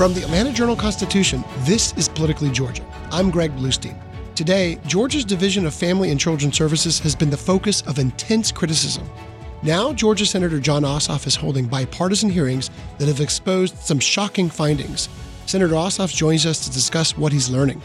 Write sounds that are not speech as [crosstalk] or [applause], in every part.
From the Atlanta Journal Constitution, this is Politically Georgia. I'm Greg Bluestein. Today, Georgia's Division of Family and Children Services has been the focus of intense criticism. Now, Georgia Senator Jon Ossoff is holding bipartisan hearings that have exposed some shocking findings. Senator Ossoff joins us to discuss what he's learning.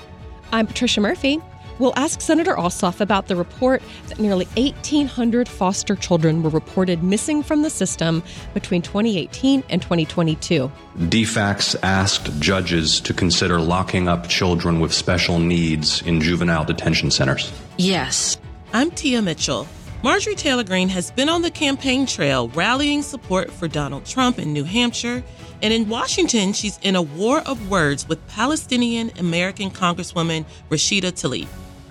I'm Patricia Murphy. We'll ask Senator Ossoff about the report that nearly 1,800 foster children were reported missing from the system between 2018 and 2022. DFACS asked judges to consider locking up children with special needs in juvenile detention centers. Yes. I'm Tia Mitchell. Marjorie Taylor Greene has been on the campaign trail rallying support for Donald Trump in New Hampshire. And in Washington, she's in a war of words with Palestinian American Congresswoman Rashida Tlaib.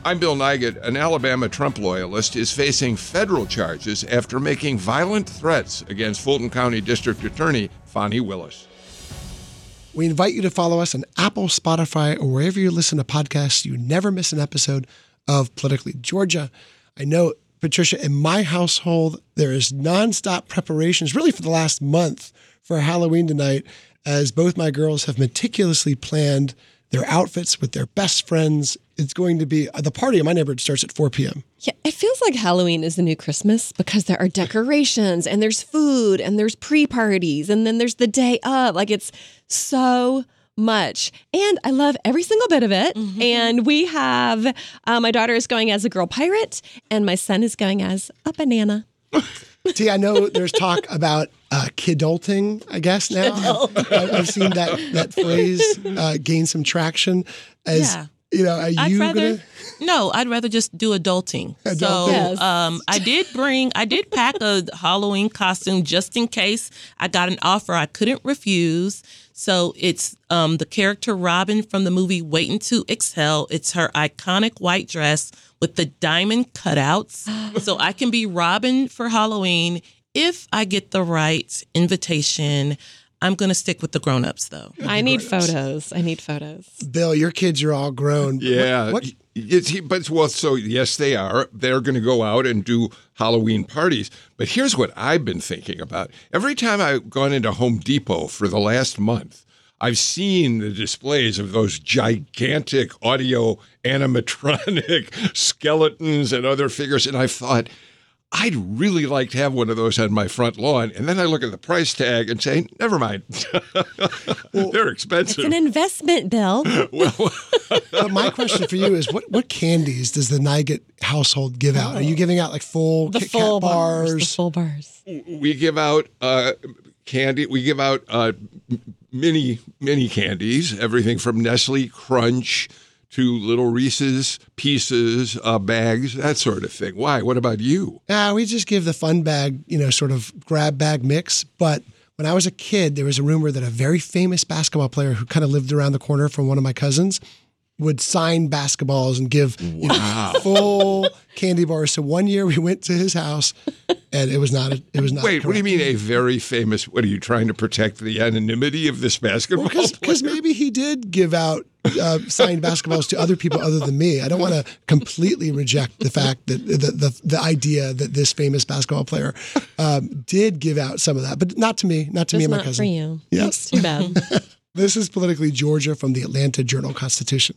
I'm Bill Nigut. An Alabama Trump loyalist is facing federal charges after making violent threats against Fulton County District Attorney Fani Willis. We invite you to follow us on Apple, Spotify, or wherever you listen to podcasts. You never miss an episode of Politically Georgia. I know, Patricia, in my household, there is nonstop preparations, really for the last month, for Halloween tonight, as both my girls have meticulously planned their outfits with their best friends. It's going to be the party in my neighborhood starts at 4 p.m. Yeah, it feels like Halloween is the new Christmas because there are decorations and there's food and there's pre parties and then there's the day of. Like it's so much. And I love every single bit of it. Mm-hmm. And we have uh, my daughter is going as a girl pirate and my son is going as a banana. [laughs] See, I know there's talk about uh, kidulting, I guess now. I've seen that that phrase uh, gain some traction. As yeah. You know, are I'd you rather, gonna? No, I'd rather just do adulting. adulting. So yes. um, I did bring, I did pack a Halloween costume just in case I got an offer I couldn't refuse. So it's um, the character Robin from the movie Waiting to Exhale. It's her iconic white dress with the diamond cutouts. [gasps] so I can be Robin for Halloween if I get the right invitation. I'm going to stick with the grown-ups though. I need photos. I need photos. Bill, your kids are all grown. Yeah. What, what? It's, but well, so yes, they are. They're going to go out and do Halloween parties. But here's what I've been thinking about. Every time I've gone into Home Depot for the last month, I've seen the displays of those gigantic audio animatronic [laughs] skeletons and other figures, and I thought, I'd really like to have one of those on my front lawn. And then I look at the price tag and say, never mind. [laughs] well, They're expensive. It's an investment, Bill. [laughs] well, but [laughs] my question for you is what, what candies does the Nigut household give out? Oh. Are you giving out like full the Kit full Kat bars? bars? The full bars. We give out uh, candy. We give out uh, mini, mini candies, everything from Nestle Crunch to little Reese's pieces, uh, bags, that sort of thing. Why? What about you? Uh, we just give the fun bag, you know, sort of grab bag mix. But when I was a kid, there was a rumor that a very famous basketball player who kind of lived around the corner from one of my cousins would sign basketballs and give wow. you know, full candy bars. So one year we went to his house, and it was not. A, it was not. Wait, correct. what do you mean a very famous? What are you trying to protect the anonymity of this basketball? Because well, maybe he did give out uh, signed basketballs to other people other than me. I don't want to completely reject the fact that the, the, the idea that this famous basketball player um, did give out some of that, but not to me, not to Just me and my not cousin. For you, yes, too bad. [laughs] this is politically Georgia from the Atlanta Journal Constitution.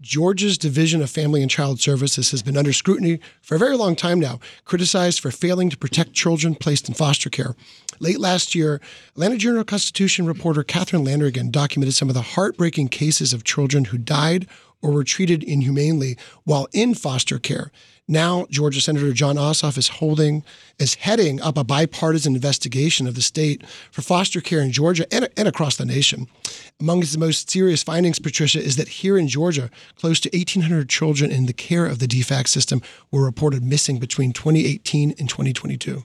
Georgia's Division of Family and Child Services has been under scrutiny for a very long time now, criticized for failing to protect children placed in foster care. Late last year, Atlanta Journal Constitution reporter Catherine Landrigan documented some of the heartbreaking cases of children who died or were treated inhumanely while in foster care. Now, Georgia Senator Jon Ossoff is holding, is heading up a bipartisan investigation of the state for foster care in Georgia and, and across the nation. Among the most serious findings, Patricia, is that here in Georgia, close to 1,800 children in the care of the DFAC system were reported missing between 2018 and 2022.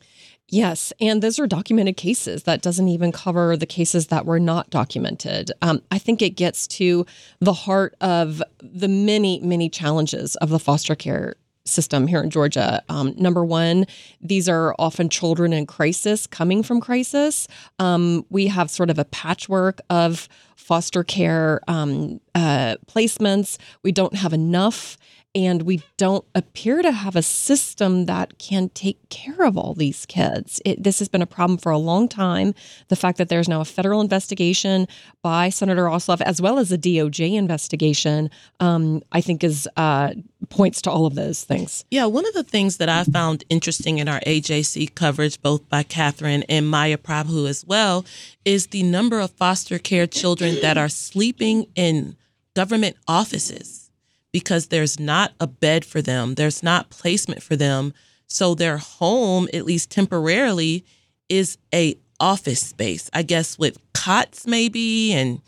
Yes, and those are documented cases. That doesn't even cover the cases that were not documented. Um, I think it gets to the heart of the many, many challenges of the foster care system here in Georgia. Um, number one, these are often children in crisis coming from crisis. Um, we have sort of a patchwork of foster care um, uh, placements. We don't have enough and we don't appear to have a system that can take care of all these kids. It, this has been a problem for a long time. The fact that there's now a federal investigation by Senator Ossoff, as well as a DOJ investigation, um, I think is uh, points to all of those things. Yeah, one of the things that I found interesting in our AJC coverage, both by Catherine and Maya Prabhu as well, is the number of foster care children that are sleeping in government offices because there's not a bed for them, there's not placement for them. So their home, at least temporarily, is a office space, I guess with cots maybe and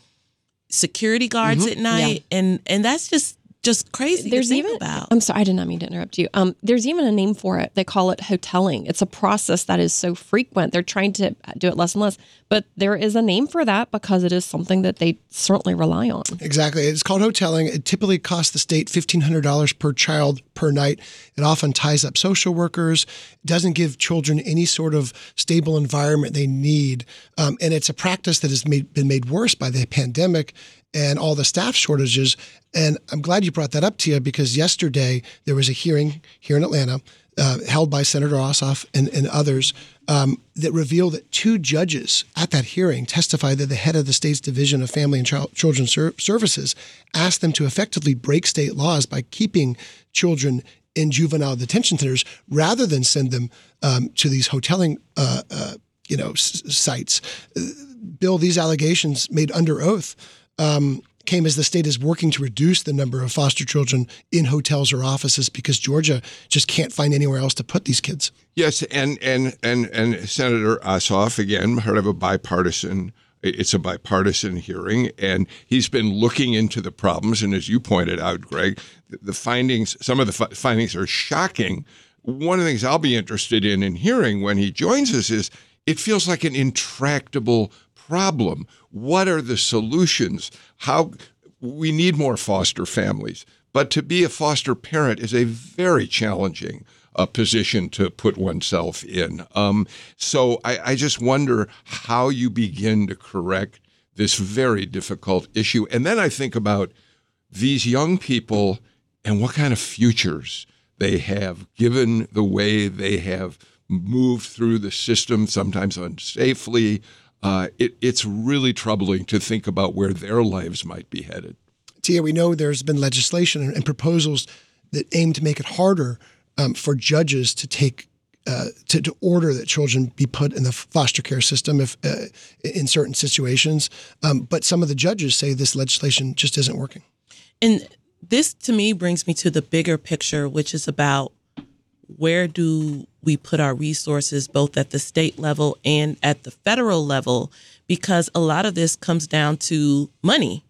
security guards mm-hmm. at night. Yeah. And and that's just just crazy there's even, about. I'm sorry, I did not mean to interrupt you. Um, there's even a name for it. They call it hoteling. It's a process that is so frequent. They're trying to do it less and less, but there is a name for that because it is something that they certainly rely on. Exactly. It's called hoteling. It typically costs the state $1,500 per child per night. It often ties up social workers, doesn't give children any sort of stable environment they need. Um, and it's a practice that has made, been made worse by the pandemic and all the staff shortages. And I'm glad you brought that up, Tia, because yesterday there was a hearing here in Atlanta uh, held by Senator Ossoff and, and others um, that revealed that two judges at that hearing testified that the head of the state's Division of Family and Child, Children's Ser- Services asked them to effectively break state laws by keeping children in juvenile detention centers rather than send them um, to these hoteling uh, uh, you know s- sites. Uh, Bill, these allegations made under oath um, came as the state is working to reduce the number of foster children in hotels or offices because Georgia just can't find anywhere else to put these kids. Yes, and and and and Senator Ossoff again, part of a bipartisan. It's a bipartisan hearing, and he's been looking into the problems. And as you pointed out, Greg, the findings, some of the findings are shocking. One of the things I'll be interested in in hearing when he joins us is it feels like an intractable problem? What are the solutions? How we need more foster families, but to be a foster parent is a very challenging uh, position to put oneself in. Um, so I, I just wonder how you begin to correct this very difficult issue. And then I think about these young people and what kind of futures they have, given the way they have moved through the system, sometimes unsafely, uh, it, it's really troubling to think about where their lives might be headed. Tia, we know there's been legislation and, and proposals that aim to make it harder um, for judges to take uh, to, to, order that children be put in the foster care system if uh, in certain situations. Um, but some of the judges say this legislation just isn't working. And this, to me, brings me to the bigger picture, which is about where do we put our resources both at the state level and at the federal level? Because a lot of this comes down to money.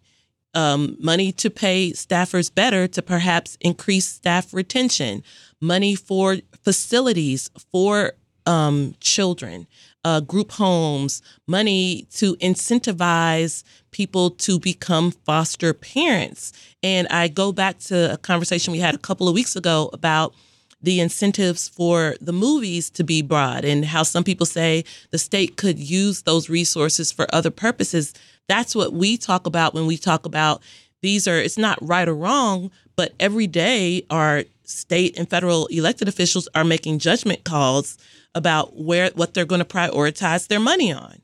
Um, money to pay staffers better to perhaps increase staff retention. Money for facilities for um, children uh, group homes. Money to incentivize people to become foster parents. And i go back to a conversation we had a couple of weeks ago about the incentives for the movies to be broad and how some people say the state could use those resources for other purposes. That's what we talk about when we talk about these are, it's not right or wrong, but every day our state and federal elected officials are making judgment calls about where what they're going to prioritize their money on.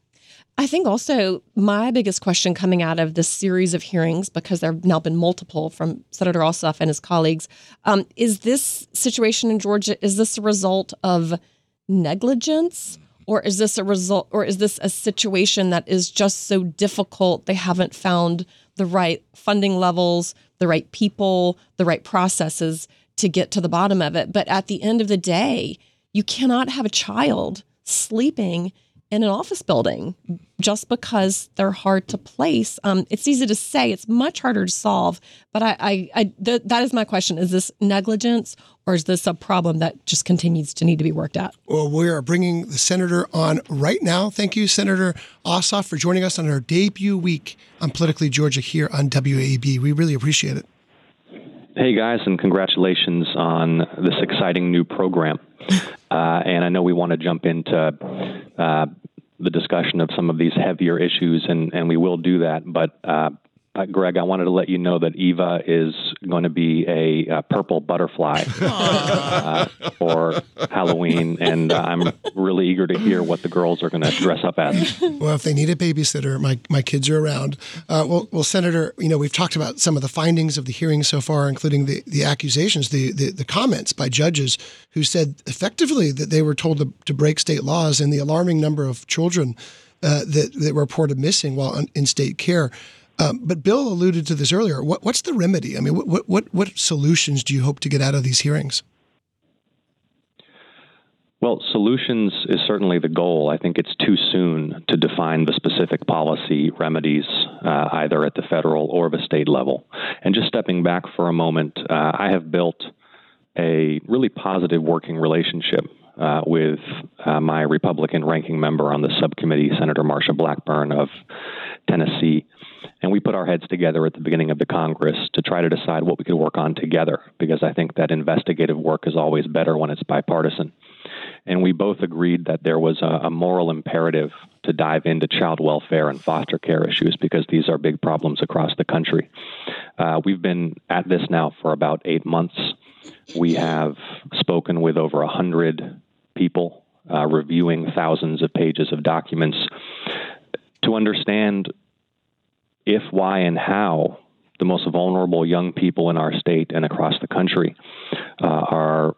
I think also my biggest question coming out of this series of hearings, because there have now been multiple from Senator Ossoff and his colleagues, um, is this situation in Georgia, is this a result of negligence? Or is this a result, or is this a situation that is just so difficult they haven't found the right funding levels, the right people, the right processes to get to the bottom of it? But at the end of the day, you cannot have a child sleeping in an office building just because they're hard to place. Um, it's easy to say, it's much harder to solve. But I, I, I th- that is my question: Is this negligence, or is this a problem that just continues to need to be worked out? Well, we are bringing the senator on right now. Thank you, Senator Ossoff, for joining us on our debut week on Politically Georgia here on WAB. We really appreciate it. Hey guys, and congratulations on this exciting new program. Uh, and I know we want to jump into uh, the discussion of some of these heavier issues, and, and we will do that. But uh, Greg, I wanted to let you know that Eva is going to be a, a purple butterfly [laughs] uh, for Halloween, and uh, I'm really eager to hear what the girls are going to dress up as. Well, if they need a babysitter, my, my kids are around. Uh, well, well, Senator, you know we've talked about some of the findings of the hearings so far, including the, the accusations, the, the, the comments by judges who said effectively that they were told to, to break state laws, and the alarming number of children uh, that that were reported missing while in state care. Um, but Bill alluded to this earlier. What, what's the remedy? I mean, what, what what solutions do you hope to get out of these hearings? Well, solutions is certainly the goal. I think it's too soon to define the specific policy remedies, uh, either at the federal or the state level. And just stepping back for a moment, uh, I have built a really positive working relationship uh, with uh, my Republican ranking member on the subcommittee, Senator Marsha Blackburn of Tennessee. And we put our heads together at the beginning of the Congress to try to decide what we could work on together, because I think that investigative work is always better when it's bipartisan. And we both agreed that there was a, a moral imperative to dive into child welfare and foster care issues because these are big problems across the country. Uh, we've been at this now for about eight months. We have spoken with over a hundred people, uh, reviewing thousands of pages of documents to understand if, why, and how the most vulnerable young people in our state and across the country uh, are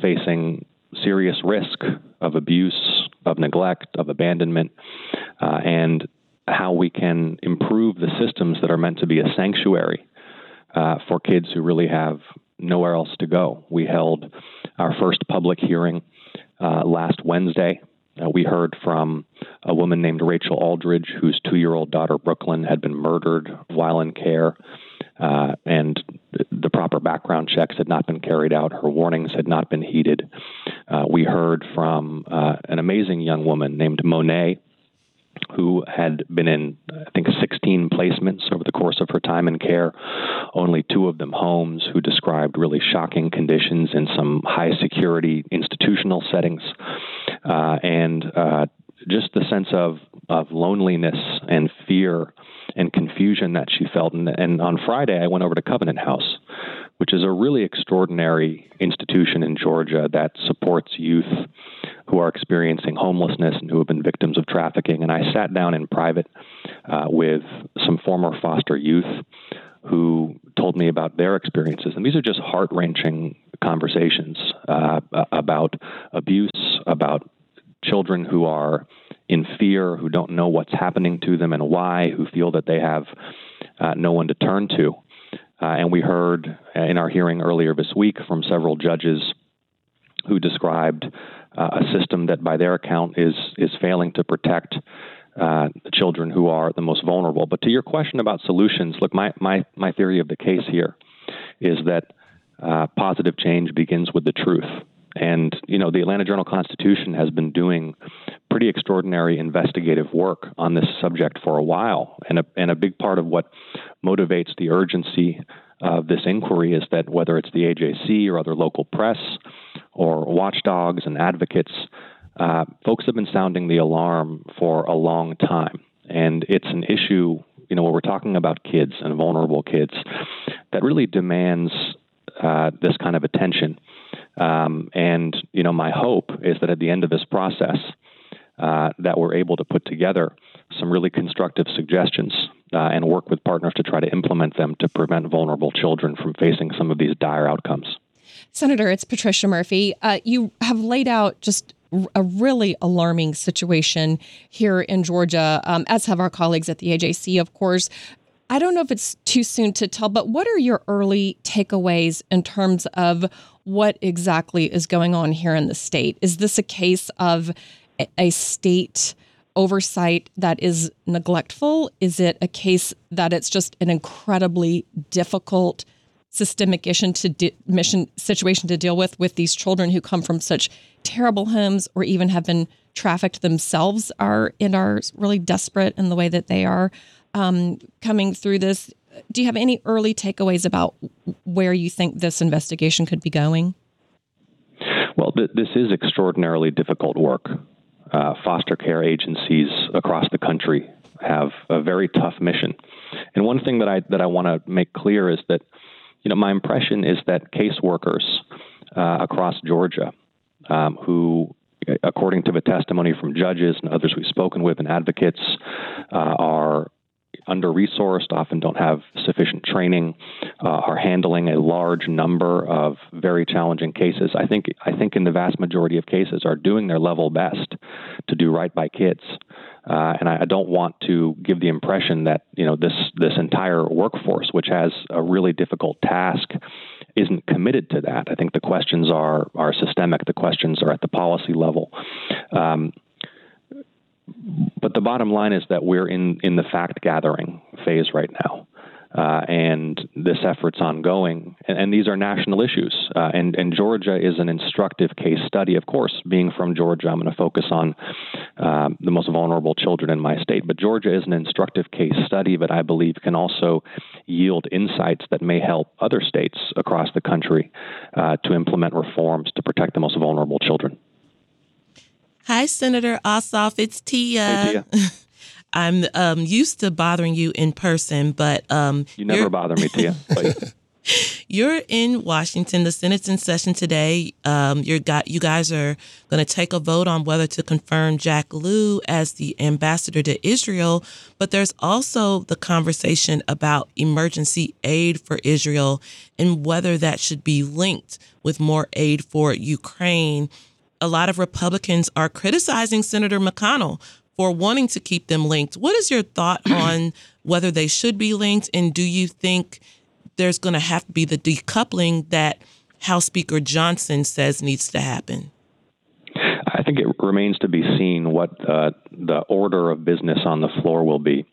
facing serious risk of abuse, of neglect, of abandonment, uh, and how we can improve the systems that are meant to be a sanctuary uh, for kids who really have nowhere else to go. We held our first public hearing uh, last Wednesday uh, we heard from a woman named Rachel Aldridge, whose two year old daughter Brooklyn had been murdered while in care, uh, and the proper background checks had not been carried out. Her warnings had not been heeded. Uh, we heard from uh, an amazing young woman named Monet. Who had been in, I think, 16 placements over the course of her time in care, only two of them homes, who described really shocking conditions in some high security institutional settings. Uh, and uh, just the sense of of loneliness and fear and confusion that she felt. And, and on Friday, I went over to Covenant House, which is a really extraordinary institution in Georgia that supports youth who are experiencing homelessness and who have been victims of trafficking. And I sat down in private uh, with some former foster youth who told me about their experiences. And these are just heart wrenching conversations uh, about abuse, about children who are in fear, who don't know what's happening to them and why, who feel that they have uh, no one to turn to. Uh, and we heard in our hearing earlier this week from several judges who described uh, a system that, by their account, is is failing to protect uh, children who are the most vulnerable. But to your question about solutions, look, my my my theory of the case here is that uh, positive change begins with the truth. And, you know, the Atlanta Journal Constitution has been doing pretty extraordinary investigative work on this subject for a while. And a, and a big part of what motivates the urgency of this inquiry is that whether it's the AJC or other local press or watchdogs and advocates, uh, folks have been sounding the alarm for a long time. And it's an issue, you know, when we're talking about kids and vulnerable kids, that really demands uh, this kind of attention. Um, and you know, my hope is that at the end of this process, uh, that we're able to put together some really constructive suggestions uh, and work with partners to try to implement them to prevent vulnerable children from facing some of these dire outcomes. Senator, it's Patricia Murphy. Uh, you have laid out just a really alarming situation here in Georgia, um, as have our colleagues at the AJC, of course. I don't know if it's too soon to tell, but what are your early takeaways in terms of what exactly is going on here in the state? Is this a case of a state oversight that is neglectful? Is it a case that it's just an incredibly difficult systemic issue to de- mission situation to deal with with these children who come from such terrible homes or even have been trafficked themselves are and are really desperate in the way that they are um, coming through this. Do you have any early takeaways about where you think this investigation could be going? Well, th- this is extraordinarily difficult work. Uh, foster care agencies across the country have a very tough mission. And one thing that I that I want to make clear is that, you know, my impression is that caseworkers uh, across Georgia, um, who, according to the testimony from judges and others we've spoken with and advocates, uh, are under resourced, often don't have sufficient training, uh, are handling a large number of very challenging cases. I think I think in the vast majority of cases are doing their level best to do right by kids. Uh, and I, I, don't want to give the impression that you know this this entire workforce, which has a really difficult task, isn't committed to that. I think the questions are are systemic. The questions are at the policy level. Um, but the bottom line is that we're in, in the fact gathering phase right now. Uh, and this effort's ongoing. And, and these are national issues. Uh, and, and, Georgia is an instructive case study. Of course, being from Georgia, I'm going to focus on um, the most vulnerable children in my state. But Georgia is an instructive case study that I believe can also yield insights that may help other states across the country uh, to implement reforms to protect the most vulnerable children. Hi, Senator Ossoff. It's Tia. Hey, Tia. [laughs] I'm um, used to bothering you in person, but um, you never bother me, Tia. [laughs] you're in Washington. The Senate's in session today. Um, you're got you guys are going to take a vote on whether to confirm Jack Lew as the ambassador to Israel. But there's also the conversation about emergency aid for Israel and whether that should be linked with more aid for Ukraine a lot of Republicans are criticizing Senator McConnell for wanting to keep them linked. What is your thought [clears throat] on whether they should be linked? And do you think there's going to have to be the decoupling that House Speaker Johnson says needs to happen? I think it remains to be seen what uh, the order of business on the floor will be.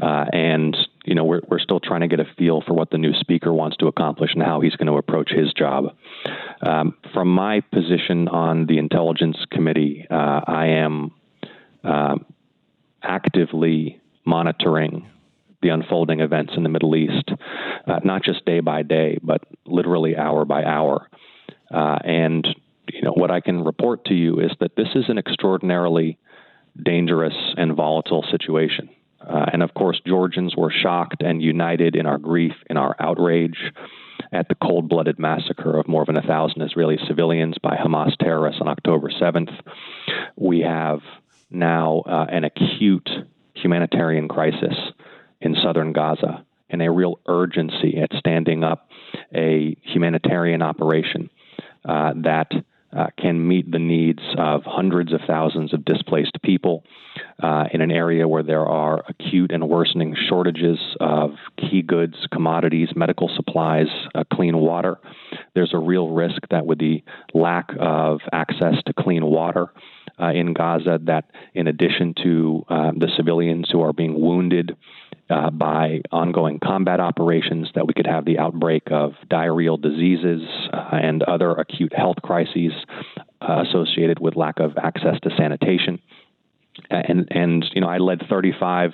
Uh, and you know we're we're still trying to get a feel for what the new speaker wants to accomplish and how he's going to approach his job. Um, from my position on the intelligence committee, uh, I am uh, actively monitoring the unfolding events in the Middle East, uh, not just day by day, but literally hour by hour. Uh, and you know what I can report to you is that this is an extraordinarily dangerous and volatile situation. Uh, and of course, Georgians were shocked and united in our grief, in our outrage at the cold blooded massacre of more than a thousand Israeli civilians by Hamas terrorists on October 7th. We have now uh, an acute humanitarian crisis in southern Gaza and a real urgency at standing up a humanitarian operation uh, that uh, can meet the needs of hundreds of thousands of displaced people uh, in an area where there are acute and worsening shortages of key goods, commodities, medical supplies, uh, clean water. There's a real risk that with the lack of access to clean water uh, in Gaza, that in addition to uh, the civilians who are being wounded uh, by ongoing combat operations, that we could have the outbreak of diarrheal diseases uh, and other acute health crises uh, associated with lack of access to sanitation. And, and you know, I led 35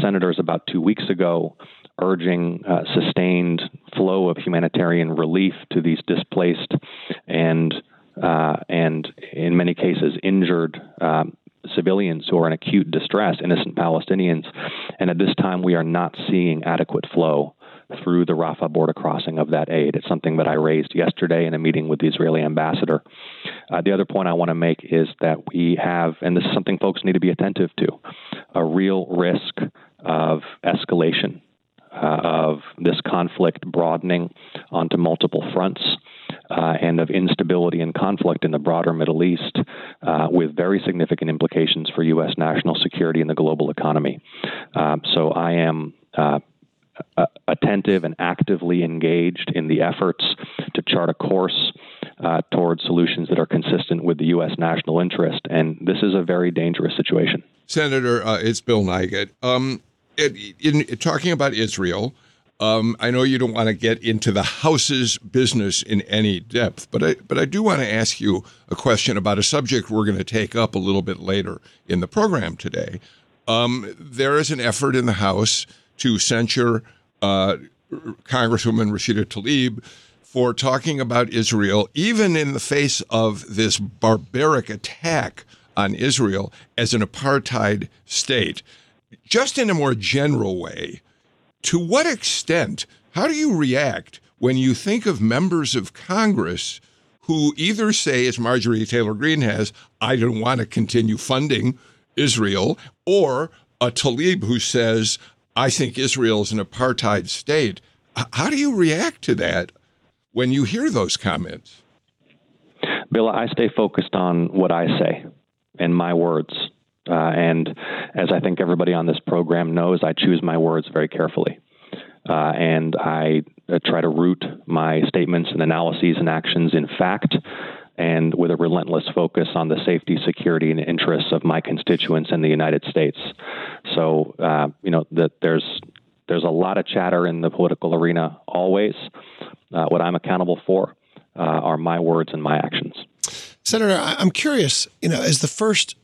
senators about two weeks ago urging uh, sustained flow of humanitarian relief to these displaced and uh, and in many cases injured um, civilians who are in acute distress, innocent Palestinians. And at this time, we are not seeing adequate flow through the Rafah border crossing of that aid. It's something that I raised yesterday in a meeting with the Israeli ambassador. Uh, the other point I want to make is that we have, and this is something folks need to be attentive to, a real risk of escalation uh, of this conflict broadening onto multiple fronts. Uh, and of instability and conflict in the broader Middle East, uh, with very significant implications for U.S. national security and the global economy. Um, so I am uh, attentive and actively engaged in the efforts to chart a course uh, towards solutions that are consistent with the U.S. national interest. And this is a very dangerous situation. Senator, uh, it's Bill Nigut. Um, in, in, talking about Israel, um, I know you don't want to get into the House's business in any depth, but I, but I do want to ask you a question about a subject we're going to take up a little bit later in the program today. Um, there is an effort in the House to censure uh, Congresswoman Rashida Tlaib for talking about Israel, even in the face of this barbaric attack on Israel as an apartheid state. Just in a more general way, to what extent, how do you react when you think of members of Congress who either say, as Marjorie Taylor Greene has, I don't want to continue funding Israel, or a Tlaib who says, I think Israel is an apartheid state. How do you react to that when you hear those comments? Bill, I stay focused on what I say and my words. Uh, and as I think everybody on this program knows, I choose my words very carefully. Uh, and I uh, try to root my statements and analyses and actions in fact and with a relentless focus on the safety, security, and interests of my constituents in the United States. So, uh, you know, that there's there's a lot of chatter in the political arena always. Uh, what I'm accountable for uh, are my words and my actions. Senator, I'm curious. You know, as the first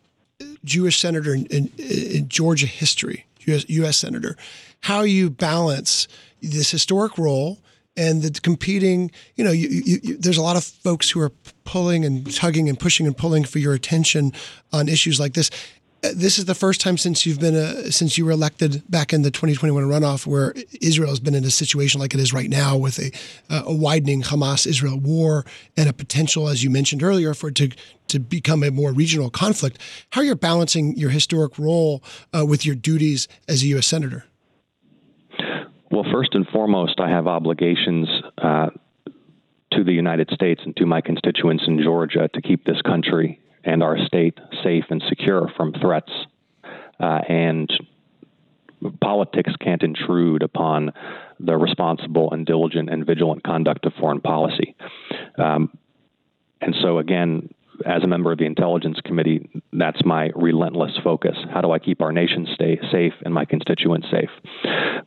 Jewish senator in, in, in Georgia history, US, U.S. senator, how you balance this historic role and the competing, you know, you, you, you, there's a lot of folks who are pulling and tugging and pushing and pulling for your attention on issues like this. Uh, this is the first time since you've been a, since you were elected back in the 2021 runoff where Israel has been in a situation like it is right now with a, uh, a widening Hamas-Israel war and a potential, as you mentioned earlier, for it to to become a more regional conflict. How are you're balancing your historic role uh, with your duties as a U.S. senator? Well, first and foremost, I have obligations uh, to the United States and to my constituents in Georgia to keep this country and our state safe and secure from threats. Uh, and politics can't intrude upon the responsible and diligent and vigilant conduct of foreign policy. Um, and so, again, as a member of the Intelligence Committee, that's my relentless focus. How do I keep our nation stay safe and my constituents safe?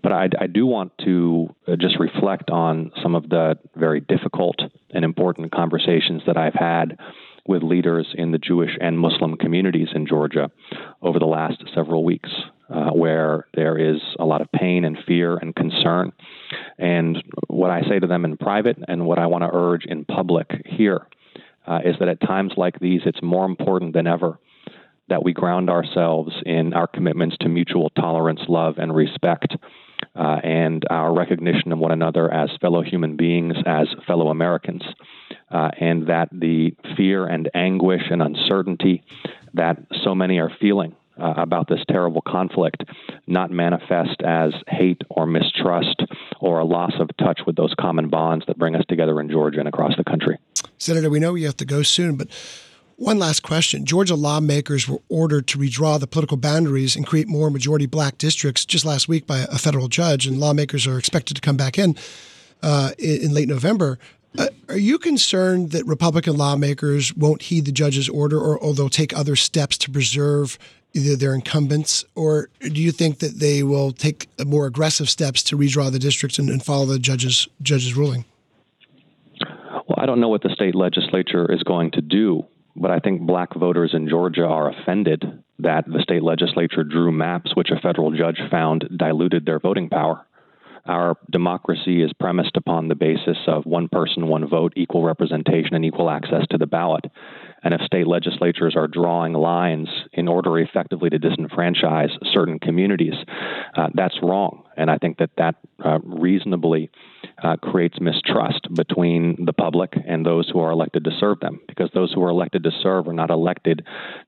But I, I do want to uh, just reflect on some of the very difficult and important conversations that I've had with leaders in the Jewish and Muslim communities in Georgia over the last several weeks, uh, where there is a lot of pain and fear and concern. And what I say to them in private and what I want to urge in public here uh, is that at times like these, it's more important than ever that we ground ourselves in our commitments to mutual tolerance, love, and respect, uh, and our recognition of one another as fellow human beings, as fellow Americans, uh, and that the fear and anguish and uncertainty that so many are feeling uh, about this terrible conflict not manifest as hate or mistrust or a loss of touch with those common bonds that bring us together in Georgia and across the country. Senator, we know you have to go soon, but one last question. Georgia lawmakers were ordered to redraw the political boundaries and create more majority black districts just last week by a federal judge, and lawmakers are expected to come back in uh, in late November. Uh, are you concerned that Republican lawmakers won't heed the judge's order or, or they'll take other steps to preserve either their incumbents, or do you think that they will take more aggressive steps to redraw the districts and, and follow the judge's judge's ruling? Well, I don't know what the state legislature is going to do, but I think black voters in Georgia are offended that the state legislature drew maps which a federal judge found diluted their voting power. Our democracy is premised upon the basis of one person, one vote, equal representation, and equal access to the ballot. And if state legislatures are drawing lines in order effectively to disenfranchise certain communities, uh, that's wrong. And I think that that uh, reasonably uh, creates mistrust between the public and those who are elected to serve them, because those who are elected to serve are not elected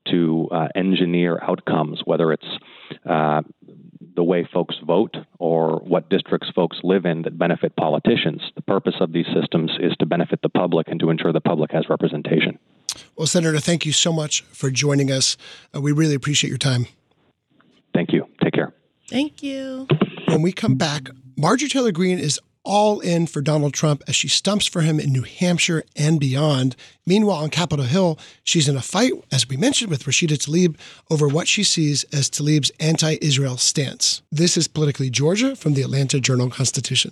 to uh, engineer outcomes, whether it's uh, the way folks vote or what districts folks live in that benefit politicians. The purpose of these systems is to benefit the public and to ensure the public has representation. Well, Senator, thank you so much for joining us. Uh, we really appreciate your time. Thank you. Take care. Thank you. When we come back, Marjorie Taylor Greene is all in for Donald Trump as she stumps for him in New Hampshire and beyond. Meanwhile, on Capitol Hill, she's in a fight, as we mentioned, with Rashida Tlaib over what she sees as Tlaib's anti Israel stance. This is Politically Georgia from the Atlanta Journal Constitution.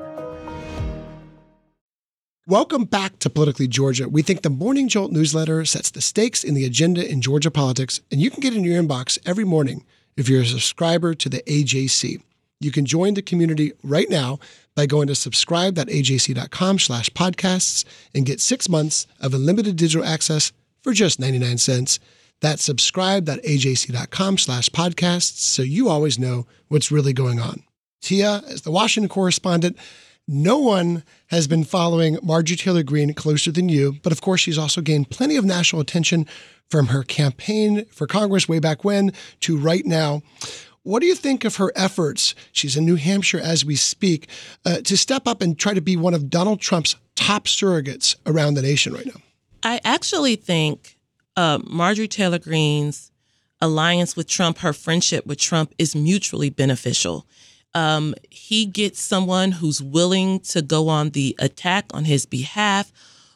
Welcome back to Politically Georgia. We think the Morning Jolt newsletter sets the stakes in the agenda in Georgia politics, and you can get in your inbox every morning if you're a subscriber to the AJC. You can join the community right now by going to subscribe.ajc.com slash podcasts and get six months of unlimited digital access for just 99 cents. That's subscribe.ajc.com slash podcasts so you always know what's really going on. Tia, as the Washington correspondent, no one has been following Marjorie Taylor Greene closer than you, but of course, she's also gained plenty of national attention from her campaign for Congress way back when to right now. What do you think of her efforts? She's in New Hampshire as we speak uh, to step up and try to be one of Donald Trump's top surrogates around the nation right now. I actually think uh, Marjorie Taylor Greene's alliance with Trump, her friendship with Trump, is mutually beneficial. Um, he gets someone who's willing to go on the attack on his behalf,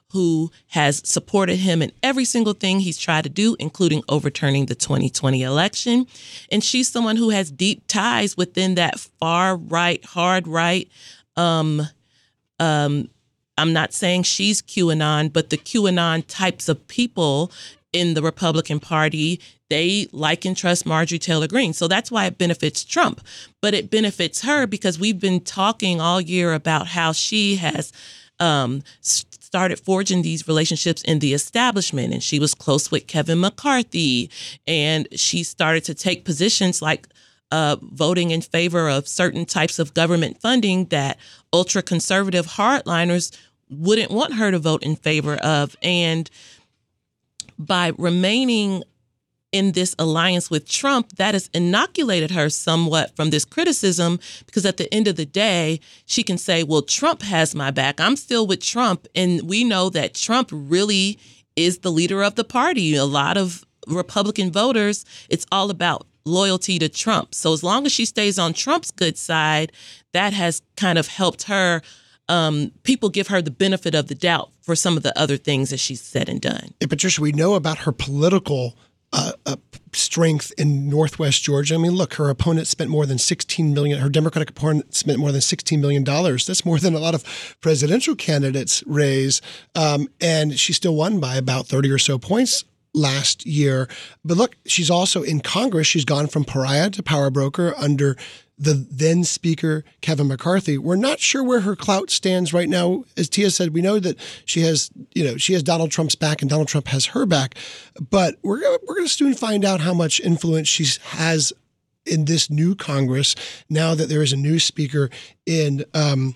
who has supported him in every single thing he's tried to do, including overturning the 2020 election. And she's someone who has deep ties within that far right, hard right. Um, um, I'm not saying she's QAnon, but the QAnon types of people in the Republican Party, they like and trust Marjorie Taylor Greene. So that's why it benefits Trump. But it benefits her because we've been talking all year about how she has um, started forging these relationships in the establishment. And she was close with Kevin McCarthy. And she started to take positions like uh, voting in favor of certain types of government funding that ultra conservative hardliners wouldn't want her to vote in favor of. And by remaining in this alliance with Trump, that has inoculated her somewhat from this criticism because at the end of the day, she can say, Well, Trump has my back. I'm still with Trump. And we know that Trump really is the leader of the party. A lot of Republican voters, it's all about loyalty to Trump. So as long as she stays on Trump's good side, that has kind of helped her um, people give her the benefit of the doubt for some of the other things that she's said and done. And Patricia, we know about her political uh, strength in Northwest Georgia. I mean, look, her opponent spent more than 16 million. Her Democratic opponent spent more than 16 million dollars. That's more than a lot of presidential candidates raise, um, and she still won by about 30 or so points last year. But look, she's also in Congress. She's gone from pariah to power broker under the then Speaker Kevin McCarthy. We're not sure where her clout stands right now. As Tia said, we know that she has, you know, she has Donald Trump's back and Donald Trump has her back. But we're we're going to soon find out how much influence she has in this new Congress now that there is a new Speaker in um,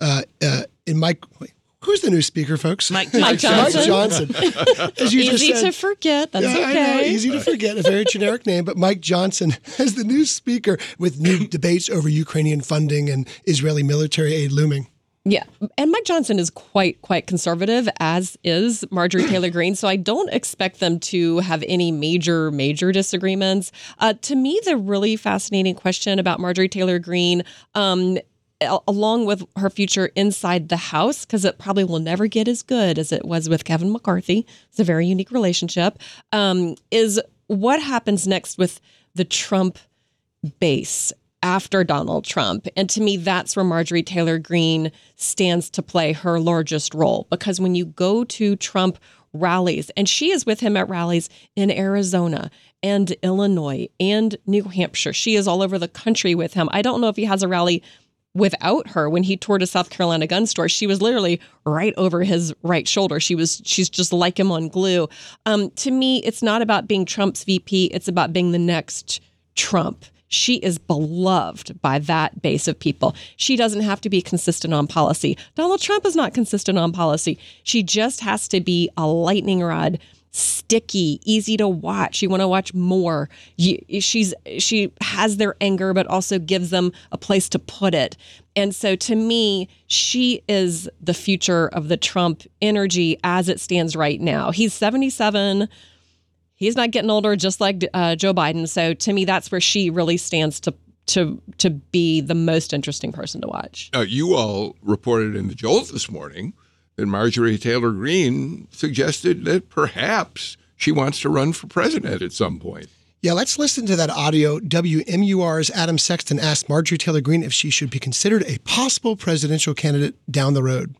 uh, uh, in Mike. Wait, Who's the new speaker, folks? Mike Johnson. Mike Johnson. [laughs] As you easy said, to forget. That's yeah, okay. Know, easy to forget. A very generic name, but Mike Johnson [laughs] as the new speaker with new [clears throat] debates over Ukrainian funding and Israeli military aid looming. Yeah. And Mike Johnson is quite, quite conservative, as is Marjorie [clears throat] Taylor Greene. So I don't expect them to have any major, major disagreements. Uh, to me, the really fascinating question about Marjorie Taylor Greene um, along with her future inside the House, because it probably will never get as good as it was with Kevin McCarthy. It's a very unique relationship. Um, is what happens next with the Trump base after Donald Trump. And to me, that's where Marjorie Taylor Greene stands to play her largest role. Because when you go to Trump rallies, and she is with him at rallies in Arizona and Illinois and New Hampshire, she is all over the country with him. I don't know if he has a rally without her when he toured a South Carolina gun store. She was literally right over his right shoulder. She was she's just like him on glue. Um, to me, it's not about being Trump's VP. It's about being the next Trump. She is beloved by that base of people. She doesn't have to be consistent on policy. Donald Trump is not consistent on policy. She just has to be a lightning rod sticky, easy to watch. You want to watch more. You, she's she has their anger, but also gives them a place to put it. And so, to me, she is the future of the Trump energy as it stands right now. He's seventy seven he's not getting older, just like uh, Joe Biden. So to me, that's where she really stands to to to be the most interesting person to watch. Uh, you all reported in the Jolt this morning that Marjorie Taylor Greene suggested that perhaps she wants to run for president at some point. Yeah, let's listen to that audio. WMUR's Adam Sexton asked Marjorie Taylor Greene if she should be considered a possible presidential candidate down the road.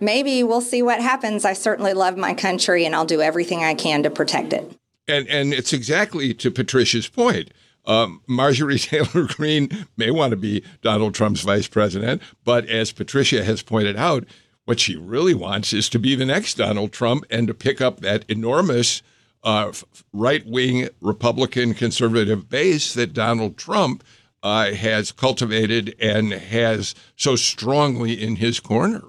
Maybe we'll see what happens. I certainly love my country and I'll do everything I can to protect it. And and it's exactly to Patricia's point. Um, Marjorie [laughs] Taylor Greene may want to be Donald Trump's vice president, but as Patricia has pointed out, what she really wants is to be the next Donald Trump and to pick up that enormous uh, right wing Republican conservative base that Donald Trump uh, has cultivated and has so strongly in his corner.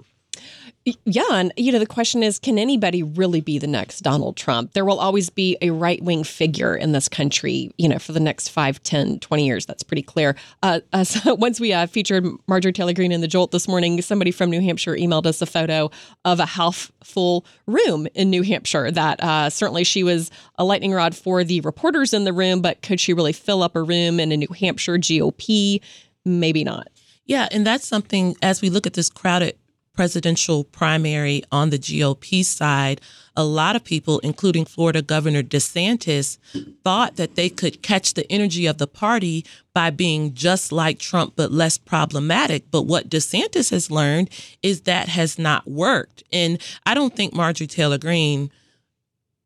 Yeah. And, you know, the question is can anybody really be the next Donald Trump? There will always be a right wing figure in this country, you know, for the next 5, 10, 20 years. That's pretty clear. Uh, uh, [laughs] so once we uh, featured Marjorie Taylor Greene in the Jolt this morning, somebody from New Hampshire emailed us a photo of a half full room in New Hampshire. That uh, certainly she was a lightning rod for the reporters in the room, but could she really fill up a room in a New Hampshire GOP? Maybe not. Yeah, and that's something as we look at this crowded presidential primary on the GOP side, a lot of people, including Florida Governor DeSantis, thought that they could catch the energy of the party by being just like Trump, but less problematic. But what DeSantis has learned is that has not worked. And I don't think Marjorie Taylor Greene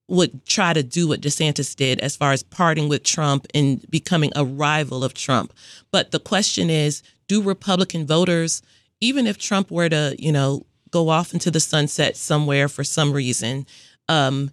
would try to do what DeSantis did as far as parting with Trump and becoming a rival of Trump. But the question is do Republican voters even if Trump were to, you know, go off into the sunset somewhere for some reason, um,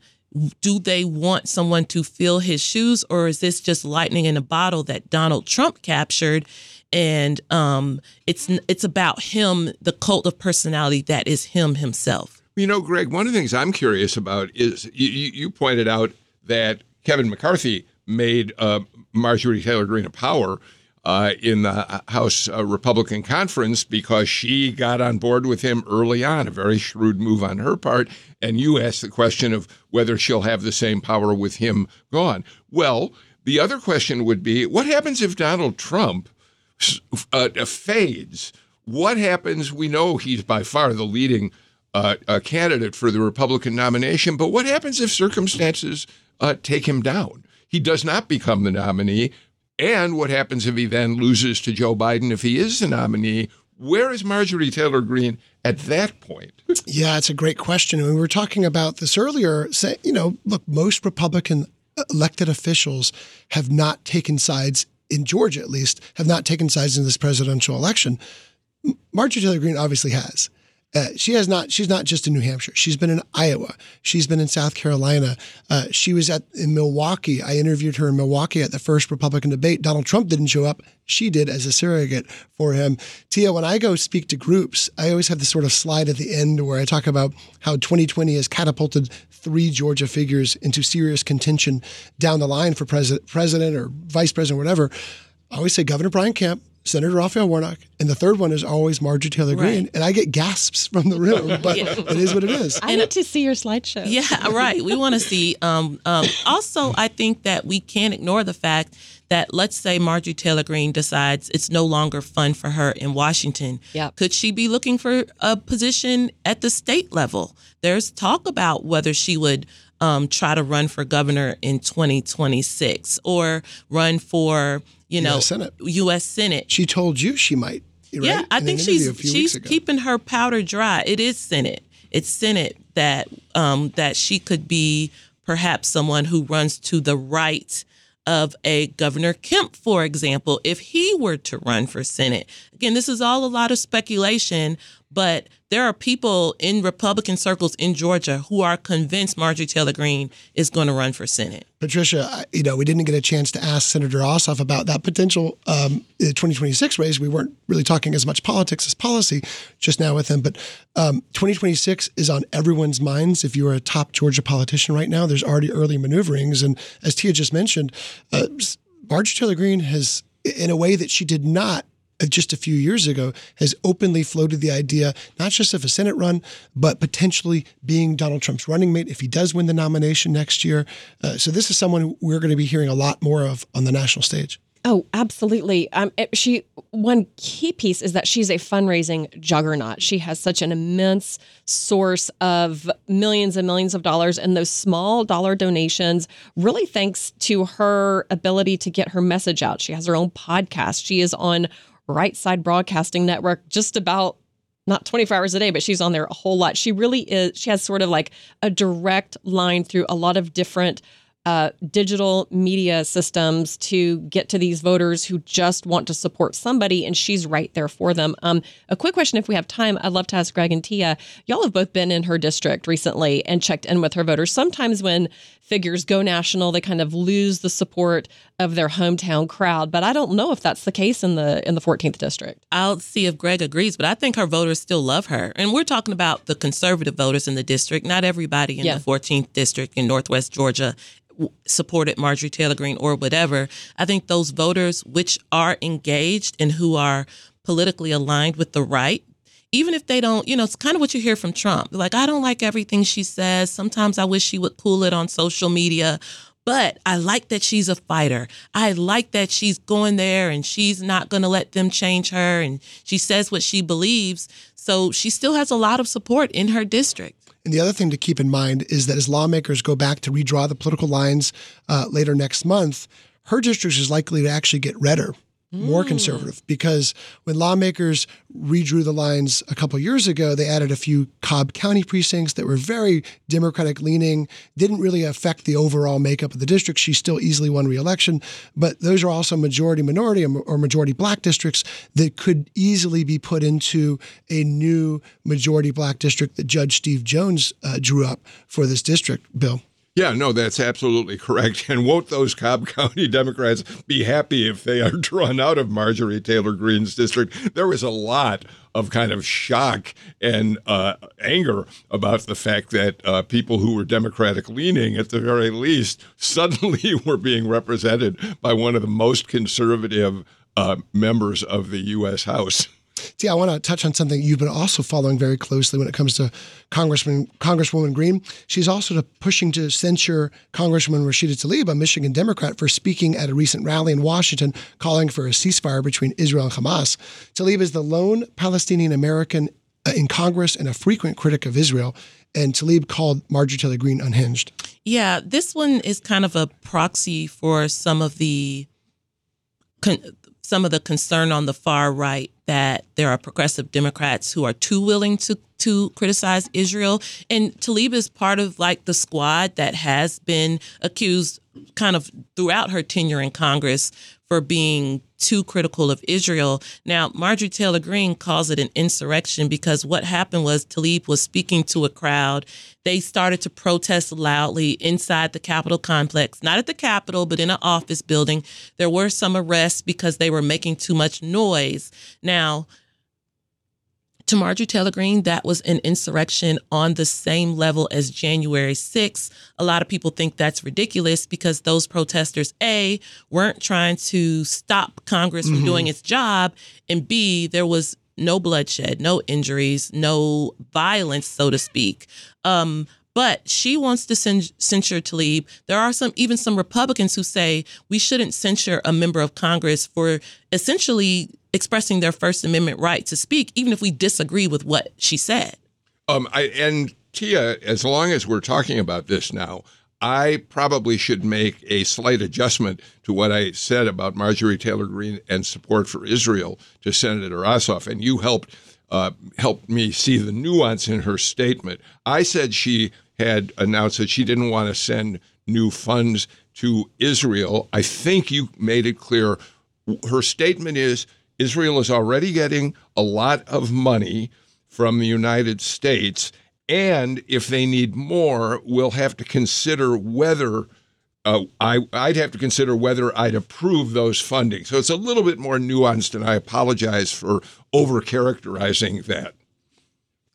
do they want someone to fill his shoes, or is this just lightning in a bottle that Donald Trump captured? And um, it's it's about him, the cult of personality that is him himself. You know, Greg, one of the things I'm curious about is you, you pointed out that Kevin McCarthy made uh, Marjorie Taylor Greene a power uh, in the House uh, Republican conference because she got on board with him early on, a very shrewd move on her part. And you asked the question of whether she'll have the same power with him gone. Well, the other question would be what happens if Donald Trump uh, fades? What happens? We know he's by far the leading uh, candidate for the Republican nomination, but what happens if circumstances uh, take him down? He does not become the nominee. And what happens if he then loses to Joe Biden if he is the nominee? Where is Marjorie Taylor Greene at that point? Yeah, it's a great question. we were talking about this earlier. Say, you know, look, most Republican elected officials have not taken sides in Georgia, at least, have not taken sides in this presidential election. Marjorie Taylor Greene obviously has. Uh, she has not. She's not just in New Hampshire. She's been in Iowa. She's been in South Carolina. Uh, she was at in Milwaukee. I interviewed her in Milwaukee at the first Republican debate. Donald Trump didn't show up. She did as a surrogate for him. Tia, when I go speak to groups, I always have this sort of slide at the end where I talk about how 2020 has catapulted three Georgia figures into serious contention down the line for president, president or vice president, or whatever. I always say Governor Brian Kemp, Senator Raphael Warnock, and the third one is always Marjorie Taylor Greene. Right. And I get gasps from the room, [laughs] but yeah. it is what it is. I need to see your slideshow. Yeah, right. We want to [laughs] see. Um, um, also, I think that we can't ignore the fact that let's say Marjorie Taylor Greene decides it's no longer fun for her in Washington. Yep. Could she be looking for a position at the state level? There's talk about whether she would um, try to run for governor in 2026 or run for you know US Senate. U.S. Senate. She told you she might. Right? Yeah, I think she's she's keeping her powder dry. It is Senate. It's Senate that um, that she could be perhaps someone who runs to the right of a Governor Kemp, for example, if he were to run for Senate. Again, this is all a lot of speculation, but there are people in Republican circles in Georgia who are convinced Marjorie Taylor Greene is going to run for Senate. Patricia, you know, we didn't get a chance to ask Senator Ossoff about that potential um, 2026 race. We weren't really talking as much politics as policy just now with him, but um, 2026 is on everyone's minds. If you're a top Georgia politician right now, there's already early maneuverings. And as Tia just mentioned, uh, Marjorie Taylor Greene has, in a way that she did not just a few years ago has openly floated the idea not just of a Senate run, but potentially being Donald Trump's running mate if he does win the nomination next year. Uh, so this is someone we're going to be hearing a lot more of on the national stage. Oh, absolutely. Um, she one key piece is that she's a fundraising juggernaut. She has such an immense source of millions and millions of dollars, and those small dollar donations, really thanks to her ability to get her message out. She has her own podcast. She is on Right Side Broadcasting Network just about not 24 hours a day, but she's on there a whole lot. She really is, she has sort of like a direct line through a lot of different uh, digital media systems to get to these voters who just want to support somebody, and she's right there for them. Um, a quick question, if we have time, I'd love to ask Greg and Tia. Y'all have both been in her district recently and checked in with her voters. Sometimes when figures go national, they kind of lose the support of their hometown crowd. But I don't know if that's the case in the in the 14th district. I'll see if Greg agrees, but I think her voters still love her. And we're talking about the conservative voters in the district. Not everybody in yeah. the 14th district in Northwest Georgia supported Marjorie Taylor Greene or whatever. I think those voters which are engaged and who are politically aligned with the right, even if they don't, you know, it's kind of what you hear from Trump. Like, I don't like everything she says. Sometimes I wish she would cool it on social media. But I like that she's a fighter. I like that she's going there and she's not going to let them change her. And she says what she believes. So she still has a lot of support in her district. And the other thing to keep in mind is that as lawmakers go back to redraw the political lines uh, later next month, her district is likely to actually get redder more conservative because when lawmakers redrew the lines a couple years ago, they added a few Cobb County precincts that were very Democratic leaning, didn't really affect the overall makeup of the district. She still easily won reelection, but those are also majority minority or majority black districts that could easily be put into a new majority black district that Judge Steve Jones uh, drew up for this district, Bill. Yeah, no, that's absolutely correct. [laughs] And won't those Cobb County [laughs] Democrats be happy if they are [laughs] drawn out of Marjorie Taylor Greene's district? There was a lot of kind of shock and uh, anger about the fact that uh, people who were Democratic leaning, at the very least, suddenly were being represented by one of the most conservative uh, members of the U.S. House. See, I want to touch on something you've been also following very closely when it comes to Congressman Congresswoman Greene. She's also pushing to censure Congresswoman Rashida Tlaib, a Michigan Democrat, for speaking at a recent rally in Washington calling for a ceasefire between Israel and Hamas. Tlaib is the lone Palestinian American uh, in Congress and a frequent critic of Israel. And Tlaib called Marjorie Taylor Greene unhinged. Yeah, this one is kind of a proxy for some of the con- some of the concern on the far right that there are progressive Democrats who are too willing to to criticize Israel. And Tlaib is part of like the squad that has been accused kind of throughout her tenure in Congress for being too critical of Israel. Now, Marjorie Taylor Greene calls it an insurrection because what happened was Tlaib was speaking to a crowd. They started to protest loudly inside the Capitol complex, not at the Capitol, but in an office building. There were some arrests because they were making too much noise. Now, to Marjorie Taylor Greene, that was an insurrection on the same level as January 6th. A lot of people think that's ridiculous because those protesters, A, weren't trying to stop Congress from mm-hmm. doing its job, and B, there was no bloodshed, no injuries, no violence, so to speak. Um, but she wants to censure Tlaib. There are some, even some Republicans who say we shouldn't censure a member of Congress for essentially expressing their First Amendment right to speak, even if we disagree with what she said. Um, I, and Tia, as long as we're talking about this now, I probably should make a slight adjustment to what I said about Marjorie Taylor Greene and support for Israel to Senator Ossoff, and you helped uh, helped me see the nuance in her statement. I said she had announced that she didn't want to send new funds to Israel. I think you made it clear. Her statement is Israel is already getting a lot of money from the United States. And if they need more, we'll have to consider whether uh, I, would have to consider whether I'd approve those funding. So it's a little bit more nuanced, and I apologize for overcharacterizing that.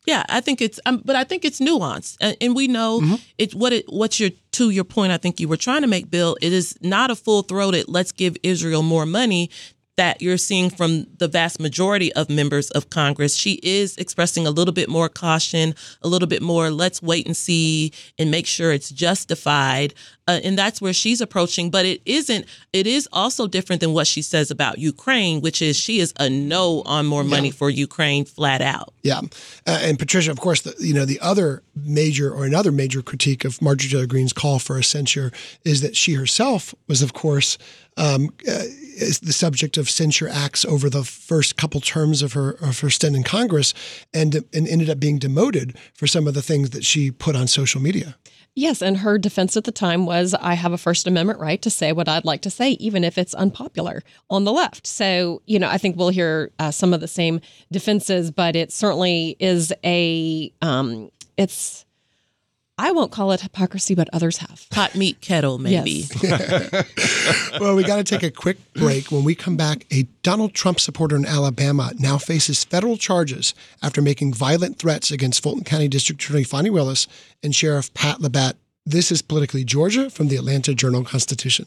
Yeah, I think it's, um, but I think it's nuanced, and, and we know mm-hmm. it. What it, what's your to your point? I think you were trying to make, Bill. It is not a full throated. Let's give Israel more money that you're seeing from the vast majority of members of Congress. She is expressing a little bit more caution, a little bit more, let's wait and see and make sure it's justified. Uh, and that's where she's approaching. But it isn't, it is also different than what she says about Ukraine, which is she is a no on more money yeah. for Ukraine flat out. Yeah. Uh, and Patricia, of course, the, you know, the other major or another major critique of Marjorie Taylor Greene's call for a censure is that she herself was, of course, um, uh, is the subject of censure acts over the first couple terms of her of her stint in Congress, and and ended up being demoted for some of the things that she put on social media. Yes, and her defense at the time was I have a First Amendment right to say what I'd like to say, even if it's unpopular on the left. So, you know, I think we'll hear uh, some of the same defenses, but it certainly is a, um, it's, I won't call it hypocrisy, but others have. Hot meat kettle, maybe. Yes. [laughs] well, we got to take a quick break. When we come back, a Donald Trump supporter in Alabama now faces federal charges after making violent threats against Fulton County District Attorney Fani Willis and Sheriff Pat Labat. This is Politically Georgia from the Atlanta Journal Constitution.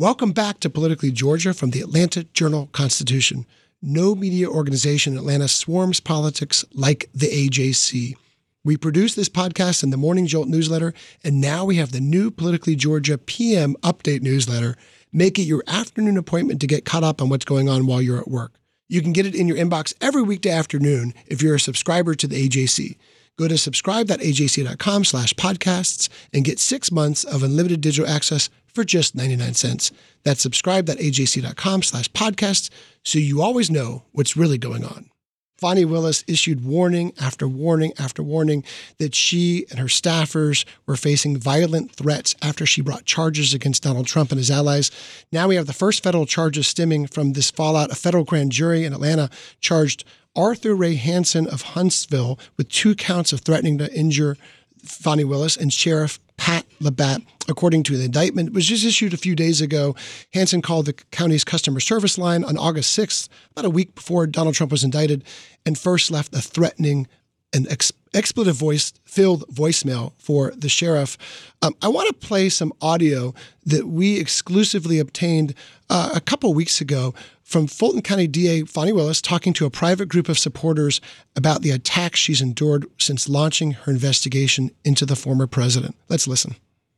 Welcome back to Politically Georgia from the Atlanta Journal Constitution. No media organization in Atlanta swarms politics like the AJC. We produce this podcast in the Morning Jolt newsletter, and now we have the new Politically Georgia PM update newsletter. Make it your afternoon appointment to get caught up on what's going on while you're at work. You can get it in your inbox every weekday afternoon if you're a subscriber to the AJC. Go to subscribe.ajc.com slash podcasts and get six months of unlimited digital access for just 99 cents. That's subscribe.ajc.com slash podcasts so you always know what's really going on. Fani Willis issued warning after warning after warning that she and her staffers were facing violent threats after she brought charges against Donald Trump and his allies. Now we have the first federal charges stemming from this fallout. A federal grand jury in Atlanta charged Arthur Ray Hansen of Huntsville with two counts of threatening to injure Fani Willis and Sheriff Pat Labat. According to the indictment, which was just issued a few days ago. Hansen called the county's customer service line on August 6th, about a week before Donald Trump was indicted, and first left a threatening and ex- expletive voice filled voicemail for the sheriff. Um, I want to play some audio that we exclusively obtained uh, a couple weeks ago from Fulton County DA Fani Willis talking to a private group of supporters about the attacks she's endured since launching her investigation into the former president. Let's listen.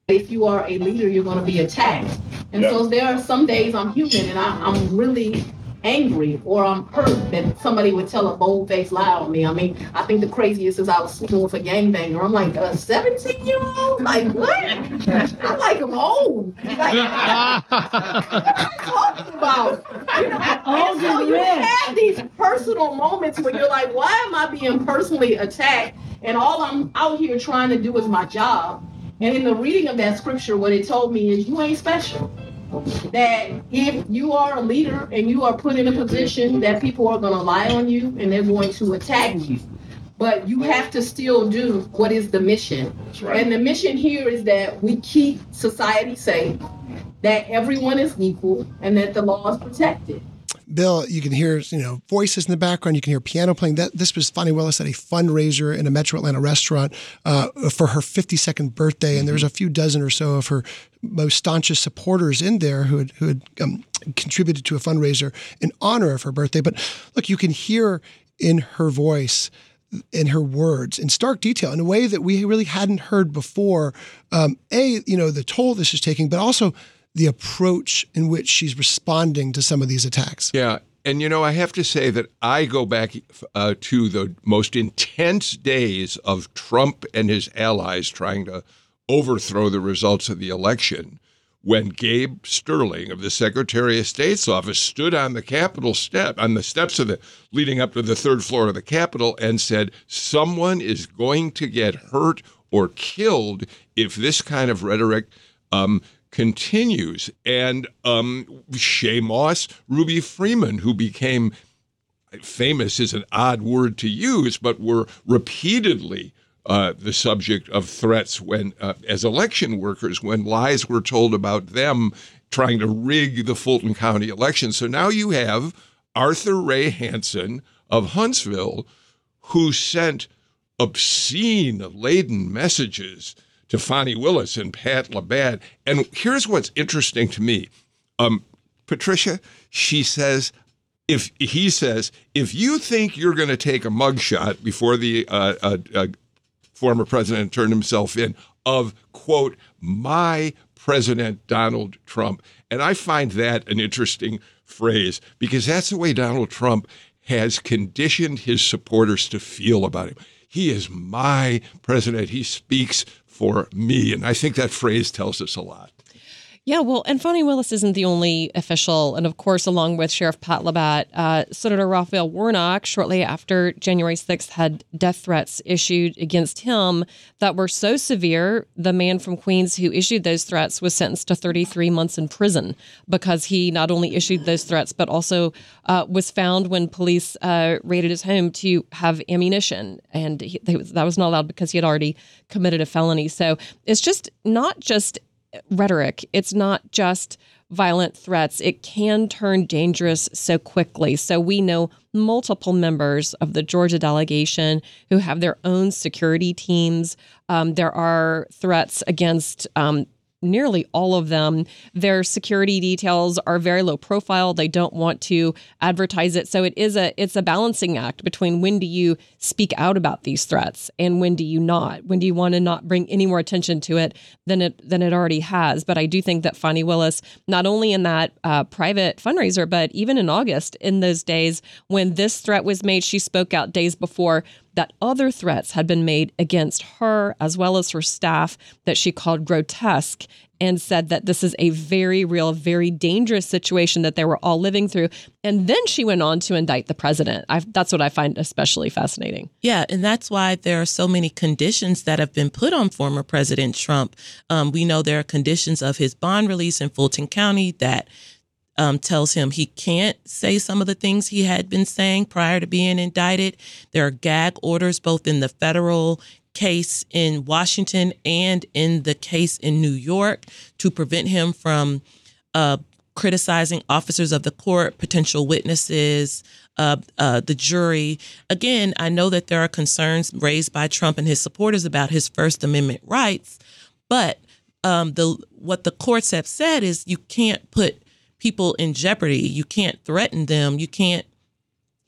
If you are a leader, you're going to be attacked. And yep. so there are some days I'm human and I, I'm really angry or I'm hurt that somebody would tell a bold faced lie on me. I mean, I think the craziest is I was sleeping with a gangbanger. I'm like, a 17 year old? Like, what? I'm like him old. Like, what are you talking about? You know, [laughs] and so you have these personal moments where you're like, why am I being personally attacked? And all I'm out here trying to do is my job. And in the reading of that scripture, what it told me is you ain't special that if you are a leader and you are put in a position that people are going to lie on you and they're going to attack you. But you have to still do what is the mission. Right. and the mission here is that we keep society safe that everyone is equal and that the law is protected Bill, you can hear you know voices in the background. You can hear piano playing. That this was Fani Willis at a fundraiser in a Metro Atlanta restaurant uh, for her 52nd birthday, and there was a few dozen or so of her most staunchest supporters in there who had who had um, contributed to a fundraiser in honor of her birthday. But look, you can hear in her voice in her words in stark detail in a way that we really hadn't heard before. Um, a, you know, the toll this is taking, but also the approach in which she's responding to some of these attacks. Yeah. And, you know, I have to say that I go back uh, to the most intense days of Trump and his allies trying to overthrow the results of the election when Gabe Sterling of the Secretary of State's office stood on the Capitol step, on the steps of the leading up to the third floor of the Capitol, and said, Someone is going to get hurt or killed if this kind of rhetoric um, continues. And um, Shaye Moss, Ruby Freeman, who became famous is an odd word to use, but were repeatedly uh, the subject of threats when, uh, as election workers, when lies were told about them trying to rig the Fulton County election. So now you have Arthur Ray Hansen of Huntsville, who sent obscene laden messages to Fani Willis and Pat Labat. And here's what's interesting to me. Um, Patricia, she says, if he says, if you think you're going to take a mugshot before the uh, uh, uh, former president turned himself in of quote my president Donald Trump, and I find that an interesting phrase because that's the way Donald Trump has conditioned his supporters to feel about him. He is my president. He speaks for me. And I think that phrase tells us a lot. Yeah, well, and Fani Willis isn't the only official. And of course, along with Sheriff Pat Labat, uh, Senator Raphael Warnock, shortly after January 6th, had death threats issued against him that were so severe. The man from Queens who issued those threats was sentenced to 33 months in prison because he not only issued those threats, but also uh, was found when police uh, raided his home to have ammunition. And he, that was not allowed because he had already committed a felony. So it's just not just rhetoric. It's not just violent threats. It can turn dangerous so quickly. So we know multiple members of the Georgia delegation who have their own security teams. Um, there are threats against um, nearly all of them, their security details are very low profile. They don't want to advertise it. So it is a it's a balancing act between when do you speak out about these threats and when do you not? When do you want to not bring any more attention to it than it than it already has? But I do think that Fani Willis, not only in that uh, private fundraiser, but even in August, in those days when this threat was made, she spoke out days before that other threats had been made against her as well as her staff that she called grotesque and said that this is a very real, very dangerous situation that they were all living through. And then she went on to indict the president. I, that's what I find especially fascinating. Yeah, and that's why there are so many conditions that have been put on former President Trump. Um, we know there are conditions of his bond release in Fulton County that um, tells him he can't say some of the things he had been saying prior to being indicted. There are gag orders both in the federal case in Washington and in the case in New York to prevent him from uh, criticizing officers of the court, potential witnesses, uh, uh, the jury. Again, I know that there are concerns raised by Trump and his supporters about his First Amendment rights, but um, the what the courts have said is you can't put people in jeopardy. You can't threaten them. You can't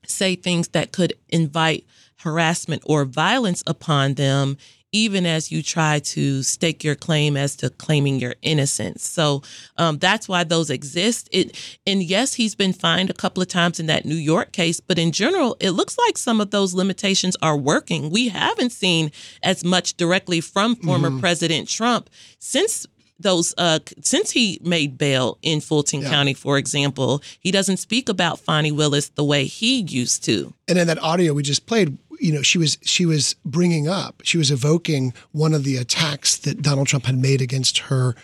say things that could invite harassment or violence upon them even as you try to stake your claim as to claiming your innocence. So um, that's why those exist. It and yes, he's been fined a couple of times in that New York case, but in general, it looks like some of those limitations are working. We haven't seen as much directly from former mm-hmm. President Trump since those uh since he made bail in Fulton yeah. County, for example, he doesn't speak about Fani Willis the way he used to. And in that audio we just played, you know, she was she was bringing up, she was evoking one of the attacks that Donald Trump had made against her,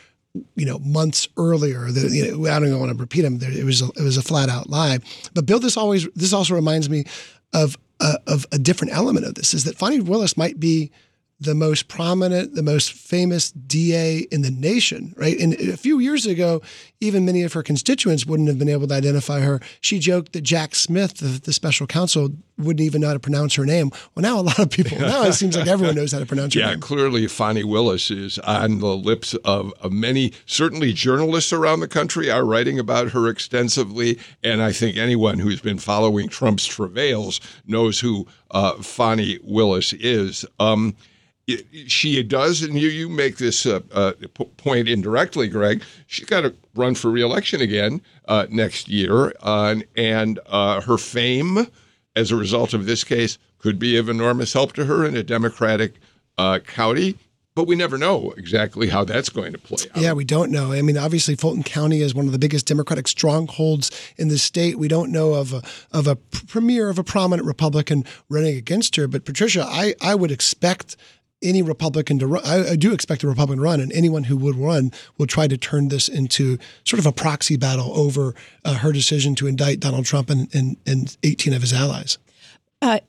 you know, months earlier. That you know, I don't even want to repeat them. It was a, it was a flat out lie. But Bill, this always this also reminds me of uh, of a different element of this is that Fani Willis might be the most prominent, the most famous DA in the nation, right? And a few years ago, even many of her constituents wouldn't have been able to identify her. She joked that Jack Smith, the, the special counsel, wouldn't even know how to pronounce her name. Well, now a lot of people, now it seems like everyone knows how to pronounce her yeah, name. Yeah, clearly Fani Willis is on the lips of, many, certainly journalists around the country are writing about her extensively. And I think anyone who's been following Trump's travails knows who uh, Fani Willis is. Um, she does, and you you make this uh, uh, point indirectly, Greg. She's got to run for reelection again uh, next year, uh, and uh, her fame as a result of this case could be of enormous help to her in a Democratic uh, county. But we never know exactly how that's going to play out. Yeah, we don't know. I mean, obviously, Fulton County is one of the biggest Democratic strongholds in the state. We don't know of a, of a premier of a prominent Republican running against her. But Patricia, I, I would expect any Republican to run. I, I, do expect a Republican to run, and anyone who would run will try to turn this into sort of a proxy battle over uh, her decision to indict Donald Trump and, and, and 18 of his allies. Uh,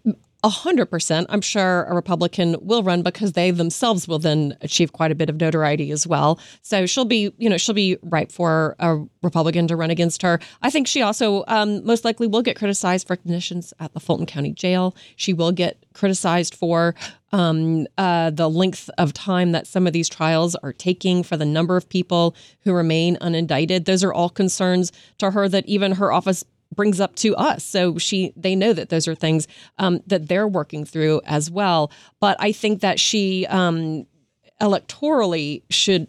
a hundred percent. I'm sure a Republican will run because they themselves will then achieve quite a bit of notoriety as well. So she'll be, you know, she'll be ripe for a Republican to run against her. I think she also um, most likely will get criticized for conditions at the Fulton County Jail. She will get criticized for um, uh, the length of time that some of these trials are taking, for the number of people who remain unindicted. Those are all concerns to her that even her office brings up to us. So she they know that those are things um, that they're working through as well. But I think that she um, electorally should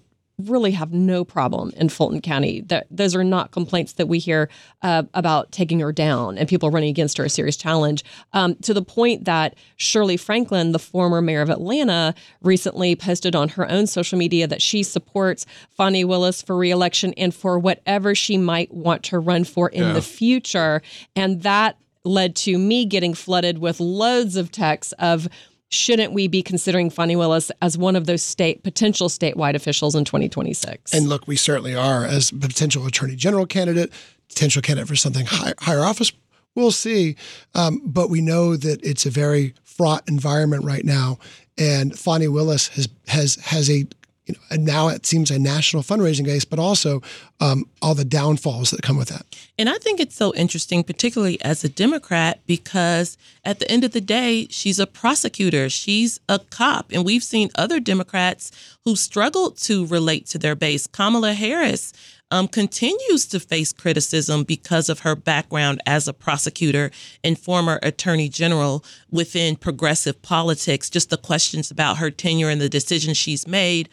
really have no problem in Fulton County. That those are not complaints that we hear uh, about taking her down and people running against her a serious challenge. Um, to the point that Shirley Franklin, the former mayor of Atlanta, recently posted on her own social media that she supports Fani Willis for reelection and for whatever she might want to run for in yeah. the future, and that led to me getting flooded with loads of texts of shouldn't we be considering Fani Willis as one of those state potential statewide officials in 2026? And look, we certainly are as potential attorney general candidate, potential candidate for something high, higher office. We'll see, um, but we know that it's a very fraught environment right now, and Fani Willis has has has a you know, and now it seems a national fundraising case, but also um, all the downfalls that come with that. And I think it's so interesting, particularly as a Democrat, because at the end of the day, she's a prosecutor, she's a cop, and we've seen other Democrats who struggled to relate to their base. Kamala Harris. Um, continues to face criticism because of her background as a prosecutor and former attorney general within progressive politics. Just the questions about her tenure and the decisions she's made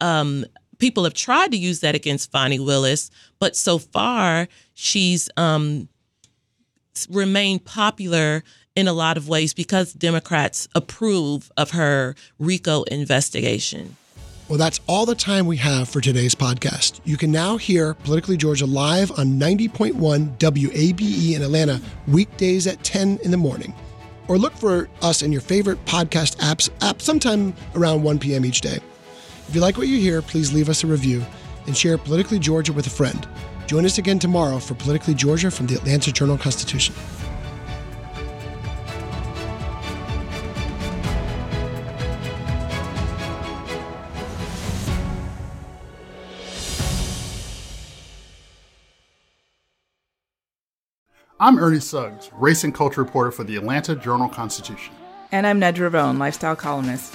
um, people have tried to use that against Fani Willis, but so far she's um, remained popular in a lot of ways because Democrats approve of her RICO investigation. Well, that's all the time we have for today's podcast. You can now hear Politically Georgia live on 90.1 WABE in Atlanta, weekdays at 10 in the morning. Or look for us in your favorite podcast apps app sometime around 1 p.m. each day. If you like what you hear, please leave us a review and share Politically Georgia with a friend. Join us again tomorrow for Politically Georgia from the Atlanta Journal Constitution. I'm Ernie Suggs, race and culture reporter for the Atlanta Journal Constitution. And I'm Nedra Rhone, lifestyle columnist.